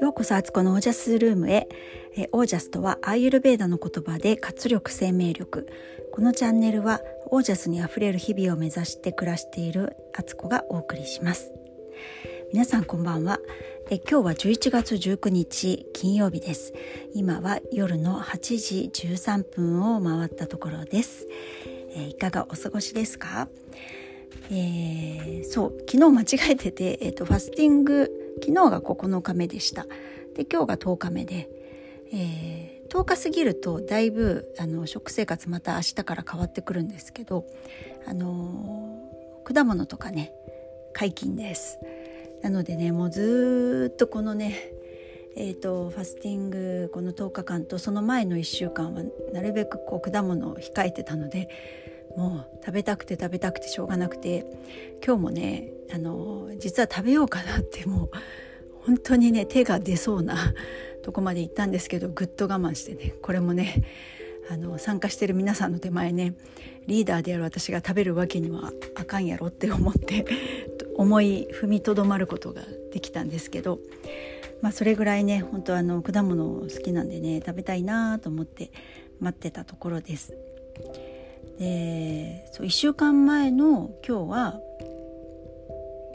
ようこそアツコのオージャスルームへ。えオージャスとはアーユルベーダの言葉で活力生命力。このチャンネルはオージャスにあふれる日々を目指して暮らしているアツコがお送りします。皆さんこんばんは。え今日は11月19日金曜日です。今は夜の8時13分を回ったところです。えいかがお過ごしですか？えー、そう昨日間違えてて、えーと、ファスティング昨日が9日目でした。で今日が10日目で、えー、10日過ぎるとだいぶあの食生活また明日から変わってくるんですけど、あのー、果物とかね解禁です。なのでねもうずっとこのねえーと、ファスティングこの10日間とその前の1週間はなるべくこう果物を控えてたのでもう食べたくて食べたくてしょうがなくて今日もねあの実は食べようかなってもう本当にね手が出そうな とこまで行ったんですけどぐっと我慢してねこれもねあの参加してる皆さんの手前ねリーダーである私が食べるわけにはあかんやろって思って 思い踏みとどまることができたんですけど、まあ、それぐらいね本当あの果物好きなんでね食べたいなと思って待ってたところです。でそう1週間前の今日は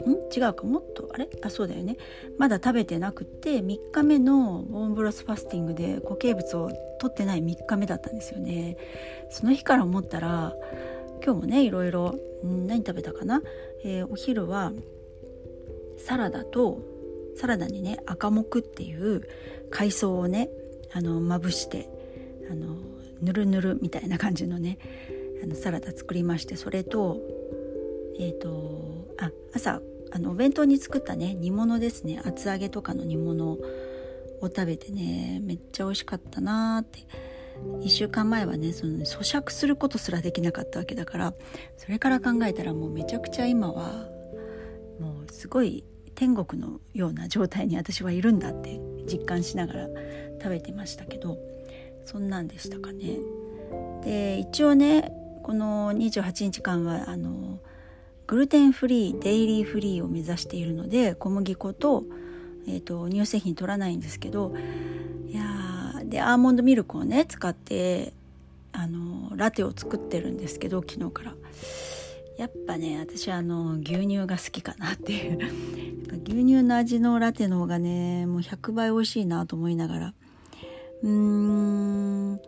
ん？違うかもっとあれ？あそうだよね。まだ食べてなくて3日目のボーンブロスファスティングで固形物を取ってない3日目だったんですよね。その日から思ったら今日もねいろいろん何食べたかな、えー、お昼はサラダとサラダにね赤木っていう海藻をねあのまぶしてあのぬるぬるみたいな感じのねあのサラダ作りましてそれとえっ、ー、とあ朝あのお弁当に作ったね煮物ですね厚揚げとかの煮物を食べてねめっちゃ美味しかったなーって1週間前はねその咀嚼することすらできなかったわけだからそれから考えたらもうめちゃくちゃ今はもうすごい天国のような状態に私はいるんだって実感しながら食べてましたけどそんなんでしたかね。で一応ねこの28日間はあのグルテンフリーデイリーフリーを目指しているので小麦粉と,、えーと、乳製品取らないんですけどいやでアーモンドミルクをね使ってあのラテを作ってるんですけど昨日から。やっぱね私あの牛乳が好きかなっていう。牛乳の味のラテの方がねもう100倍美味しいなと思いながら。うーん。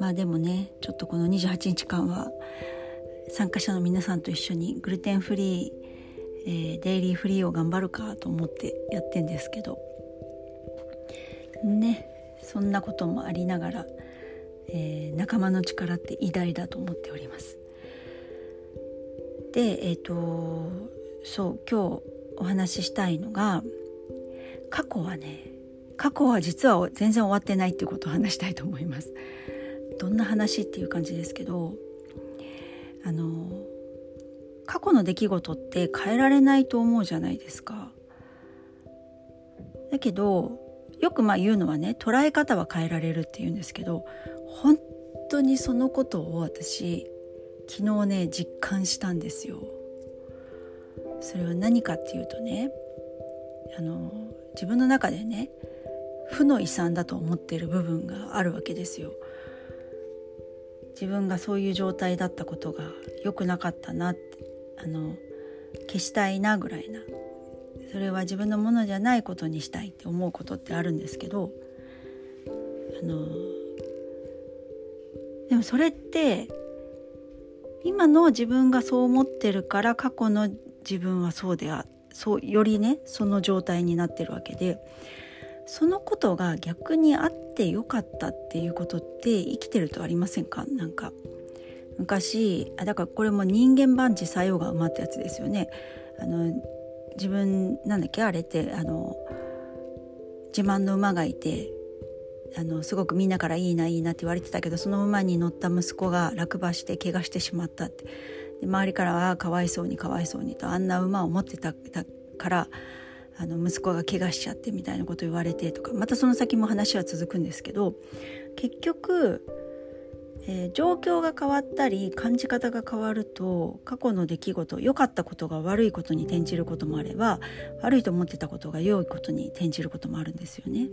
まあでもねちょっとこの28日間は参加者の皆さんと一緒にグルテンフリー、えー、デイリーフリーを頑張るかと思ってやってんですけどねそんなこともありながら、えー、仲間の力って偉大だと思っております。でえっ、ー、とそう今日お話ししたいのが過去はね過去は実は全然終わってないっていうことを話したいと思います。どんな話っていう感じですけどあの過去の出来事って変えられないと思うじゃないですか。だけどよくまあ言うのはね捉え方は変えられるって言うんですけど本当にそのことを私昨日ね実感したんですよ。それは何かっていうとねあの自分の中でね負の遺産だと思っている部分があるわけですよ。自分がそういう状態だったことが良くなかったなってあの消したいなぐらいな。それは自分のものじゃないことにしたいって思うことってあるんですけどあのでもそれって今の自分がそう思ってるから過去の自分はそうであそうよりねその状態になってるわけでそのことが逆にあってよかったっていうことって生きてるとありませんか？なんか昔あだからこれも人間万事作用が馬ってやつですよね。あの自分なんだっけ？あれってあの自慢の馬がいてあのすごくみんなからいいないいなって言われてたけどその馬に乗った息子が落馬して怪我してしまったって。で周りからはかわいそうにかわいそうにとあんな馬を持ってたからあの息子が怪我しちゃってみたいなこと言われてとかまたその先も話は続くんですけど結局えー、状況が変わったり感じ方が変わると過去の出来事良かったことが悪いことに転じることもあれば悪いと思ってたことが良いことに転じることもあるんですよね。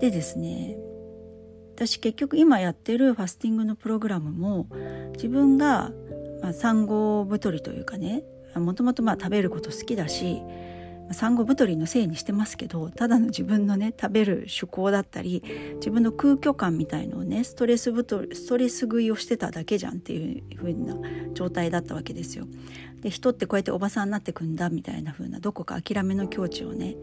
でですね私結局今やってるファスティングのプログラムも自分が、まあ、産後太りというかねもともと食べること好きだし産後太りのせいにしてますけどただの自分のね食べる趣向だったり自分の空虚感みたいのをねストレス太りストレス食いをしてただけじゃんっていう風な状態だったわけですよ。で人ってこうやっておばさんになってくんだみたいな風などこか諦めの境地をね、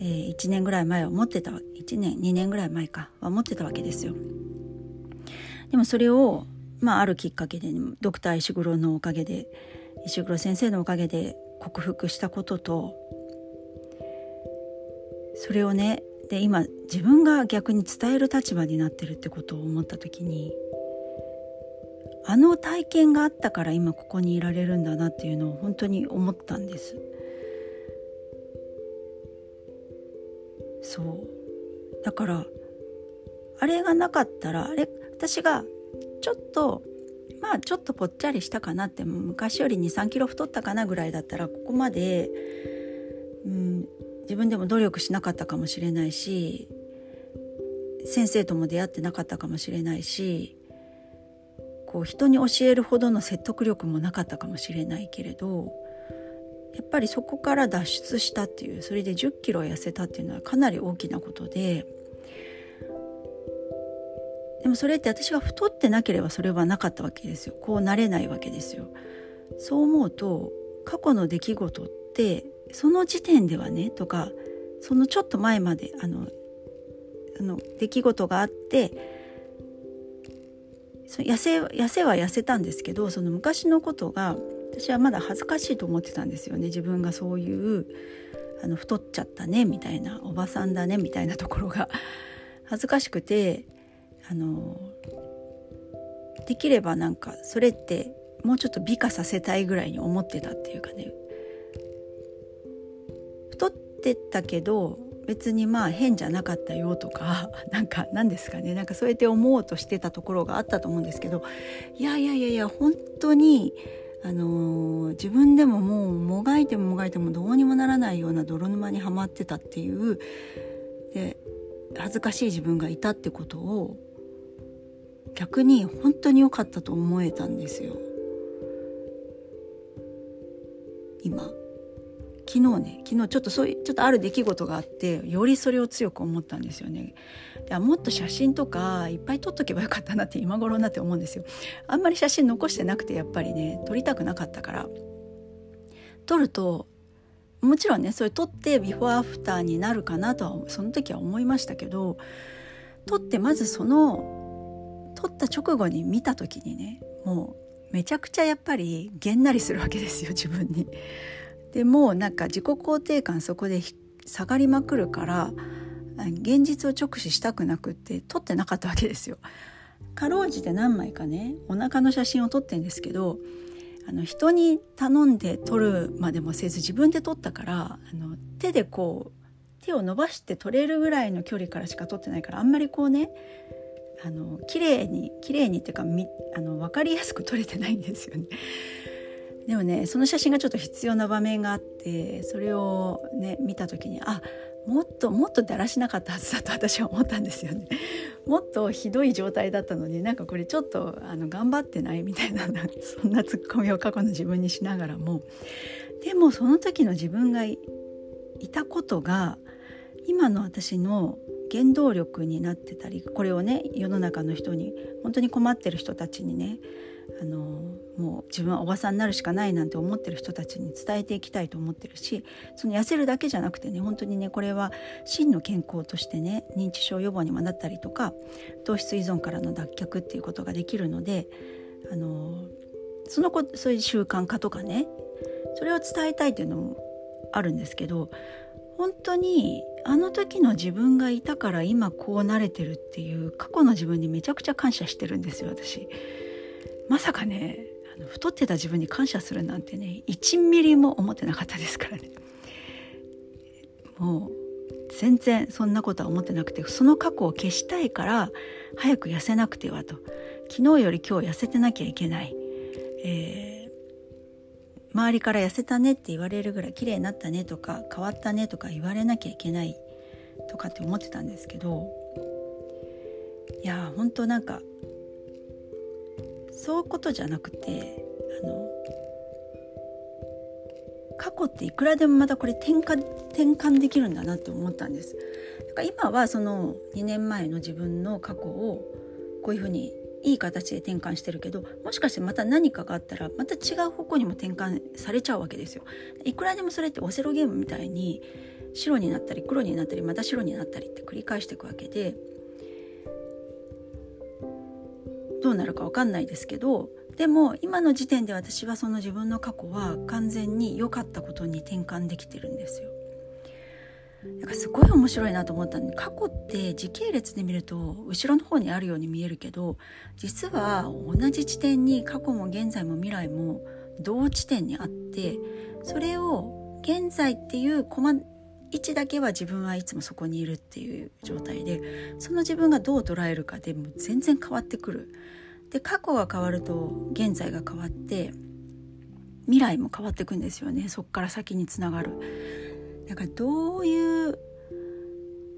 えー、1年ぐらい前は持ってた1年2年ぐらい前かは持ってたわけですよ。でもそれをまああるきっかけで、ドクター石黒のおかげで石黒先生のおかげで克服したこととそれをねで今自分が逆に伝える立場になってるってことを思った時にあの体験があったから今ここにいられるんだなっていうのを本当に思ったんです。そう。だからあれがなかったらあれ私がちょっとまあちょっとぽっちゃりしたかなって昔より2 3キロ太ったかなぐらいだったらここまで、自分でも努力しなかったかもしれないし先生とも出会ってなかったかもしれないしこう人に教えるほどの説得力もなかったかもしれないけれどやっぱりそこから脱出したっていうそれで1 0キロ痩せたっていうのはかなり大きなことででもそれって私が太ってなければそれはなかったわけですよ。こうなれないわけですよ。そう思うと過去の出来事ってその時点ではねとかそのちょっと前まであのあの出来事があって痩せ痩せは痩せたんですけどその昔のことが私はまだ恥ずかしいと思ってたんですよね。自分がそういうあの太っちゃったねみたいなおばさんだねみたいなところが恥ずかしくてあのできればなんかそれってもうちょっと美化させたいぐらいに思ってたっていうかね。ってたけど別にまあ変じゃなかったよとか なんか何ですかね。なんかそうやって思おうとしてたところがあったと思うんですけどいやいやいやいや本当にあのー、自分でももうもがいてももがいてもどうにもならないような泥沼にはまってたっていうで恥ずかしい自分がいたってことを逆に本当に良かったと思えたんですよ。昨日ね昨日ちょっとそういうちょっとある出来事があってよりそれを強く思ったんですよね。でもっと写真とかいっぱい撮っとけばよかったなって今頃になって思うんですよ。あんまり写真残してなくてやっぱりね撮りたくなかったから。撮るともちろんねそれ撮ってビフォーアフターになるかなとはその時は思いましたけど撮ってまずその撮った直後に見た時にねもうめちゃくちゃやっぱりげんなりするわけですよ自分に。でもなんか自己肯定感そこで下がりまくるから現実を直視したくなくって撮ってなかったわけですよ。かろうじて何枚かねお腹の写真を撮ってんですけどあの人に頼んで撮るまでもせず自分で撮ったからあの手でこう手を伸ばして撮れるぐらいの距離からしか撮ってないからあんまりこうねあの綺麗に綺麗にっていうかみあの分かりやすく撮れてないんですよね。でもねその写真がちょっと必要な場面があってそれをね見た時にあもっともっとだらしなかったはずだと私は思ったんですよね。もっとひどい状態だったのになんかこれちょっとあの頑張ってないみたいなそんなツッコミを過去の自分にしながらもでもその時の自分がいたことが今の私の原動力になってたりこれをね世の中の人に本当に困ってる人たちにねあのもう自分はおばさんになるしかないなんて思ってる人たちに伝えていきたいと思ってるしその痩せるだけじゃなくてね本当にねこれは真の健康としてね認知症予防にもなったりとか糖質依存からの脱却っていうことができるのであのそのこそういう習慣化とかねそれを伝えたいっていうのもあるんですけど本当にあの時の自分がいたから今こうなれてるっていう過去の自分にめちゃくちゃ感謝してるんですよ私。まさかねあの太ってた自分に感謝するなんてね1ミリも思ってなかったですからね。もう全然そんなことは思ってなくてその過去を消したいから早く痩せなくてはと。昨日より今日痩せてなきゃいけない、えー、周りから痩せたねって言われるぐらい綺麗になったねとか変わったねとか言われなきゃいけない。とかって思ってたんですけどいや本当なんかそういうことじゃなくてあの過去っていくらでもまたこれ転換転換できるんだなって思ったんです。だから今はその2年前の自分の過去をこういうふうにいい形で転換してるけどもしかしてまた何かがあったらまた違う方向にも転換されちゃうわけですよ。いくらでもそれってオセロゲームみたいに白になったり黒になったりまた白になったりって繰り返していくわけでどうなるか分かんないですけどでも今の時点で私はその自分の過去は完全に良かったことに転換できてるんですよ。だかすごい面白いなと思ったんで過去って時系列で見ると後ろの方にあるように見えるけど実は同じ地点に過去も現在も未来も同地点にあってそれを現在っていうコマ位置だけは自分はいつもそこにいるっていう状態でその自分がどう捉えるかでも全然変わってくる。で過去が変わると現在が変わって未来も変わっていくんですよね。そっから先につながる。だからどういう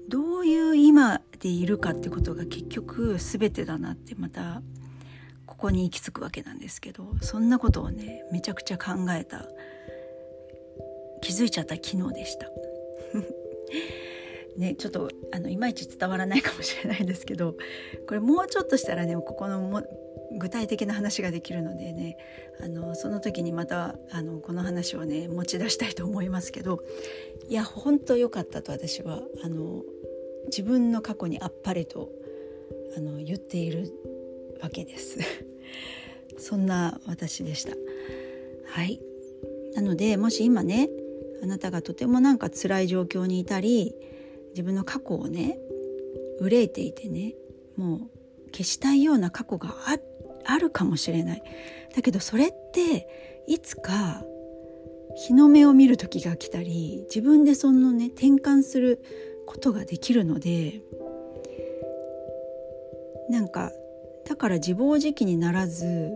どういう今でいるかってことが結局全てだなってまたここに行き着くわけなんですけどそんなことをねめちゃくちゃ考えた気づいちゃった昨日でした。ね、ちょっとあのいまいち伝わらないかもしれないですけどこれもうちょっとしたらねここのも具体的な話ができるのでねあのその時にまたあのこの話をね持ち出したいと思いますけどいや本当良かったと私はあの自分の過去にあっぱれとあの言っているわけです。そんな私でした。はい。なのでもし今ねあなたがとてもなんか辛い状況にいたり自分の過去をね憂いていてねもう消したいような過去がああるかもしれない。だけどそれっていつか日の目を見る時が来たり自分でそのね転換することができるのでなんかだから自暴自棄にならず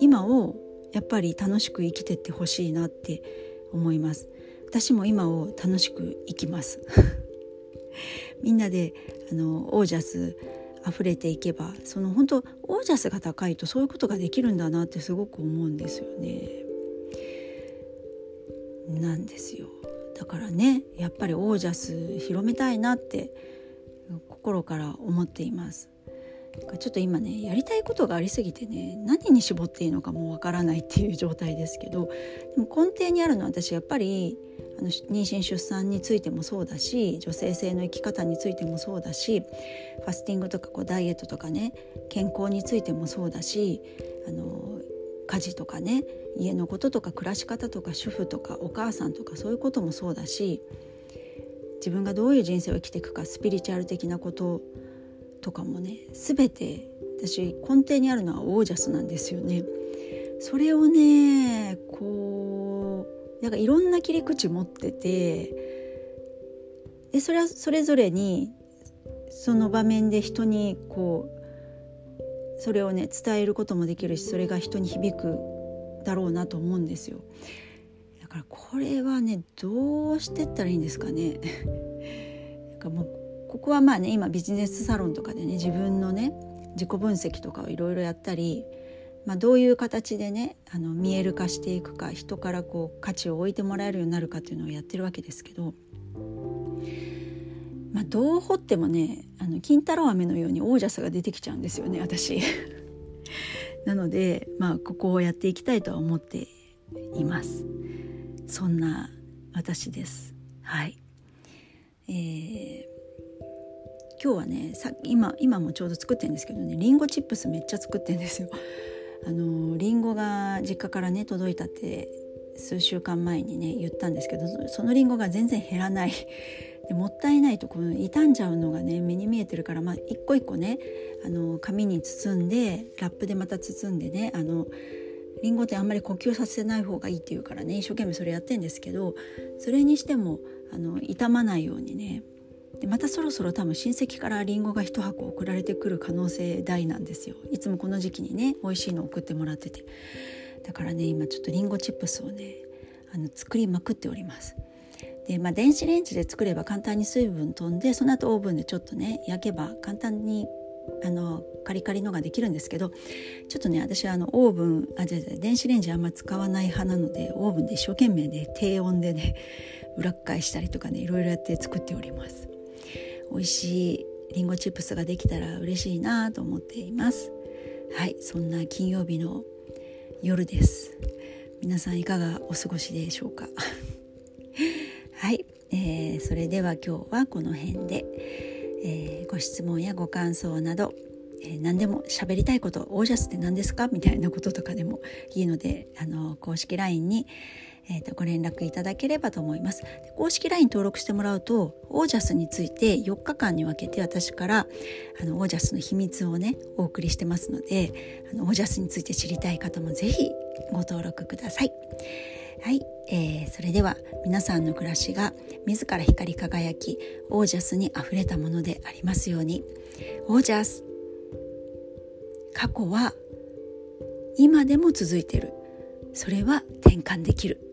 今をやっぱり楽しく生きてってほしいなって思います。私も今を楽しく生きます。みんなであのオージャス溢れていけばその本当オージャスが高いとそういうことができるんだなってすごく思うんですよね。なんですよだからねやっぱりオージャス広めたいなって心から思っています。ちょっと今ねやりたいことがありすぎてね何に絞っていいのかもわからないっていう状態ですけどでも根底にあるのは私やっぱりあの妊娠出産についてもそうだし女性性の生き方についてもそうだしファスティングとかこうダイエットとかね健康についてもそうだしあの家事とかね家のこととか暮らし方とか主婦とかお母さんとかそういうこともそうだし自分がどういう人生を生きていくかスピリチュアル的なこととかもね全て私根底にあるのはオージャスなんですよね。それをねこうなんかいろんな切り口持っててでそれはそれぞれにその場面で人にこうそれをね伝えることもできるしそれが人に響くだろうなと思うんですよ。だからこれはねどうしてったらいいんですかね。なんかもうここはまあね今ビジネスサロンとかでね自分のね自己分析とかをいろいろやったり、まあ、どういう形でねあの見える化していくか人からこう価値を置いてもらえるようになるかっていうのをやってるわけですけど、まあ、どう掘ってもねあの金太郎飴のようにオージャスが出てきちゃうんですよね私。なので、まあ、ここをやっていきたいとは思っています。そんな私です。はい。えー今日はねさ今今もちょうど作ってるんですけどねりんごチップスめっちゃ作ってんですよ。あのりんごが実家からね届いたって数週間前にね言ったんですけどそのりんごが全然減らない でもったいないとこの傷んじゃうのがね目に見えてるから、まあ、一個一個ねあの紙に包んでラップでまた包んでねあのりんごってあんまり呼吸させない方がいいっていうからね一生懸命それやってんですけどそれにしてもあの傷まないようにねでまたそろそろ多分親戚からりんごが1箱送られてくる可能性大なんですよ。いつもこの時期にね美味しいの送ってもらってて。だからね今ちょっとりんごチップスをねあの作りまくっております。でまあ電子レンジで作れば簡単に水分飛んでその後オーブンでちょっとね焼けば簡単にあのカリカリのができるんですけどちょっとね私はあのオーブンあじゃ電子レンジあんま使わない派なのでオーブンで一生懸命ね低温でね裏返したりとかねいろいろやって作っております。美味しいりんごチップスができたら嬉しいなと思っています。はいそんな金曜日の夜です。皆さんいかがお過ごしでしょうか？はい、えー、それでは今日はこの辺で、えー、ご質問やご感想など、えー、何でも喋りたいことオージャスって何ですか？みたいなこととかでもいいのであの公式 LINE に、えーと、ご連絡いただければと思います。公式 LINE 登録してもらうとオージャスについて4日間に分けて私からあのオージャスの秘密をねお送りしてますのであのオージャスについて知りたい方もぜひご登録ください。はい、えー、それでは皆さんの暮らしが自ら光り輝きオージャスにあふれたものでありますように。オージャス過去は今でも続いている。それは転換できる。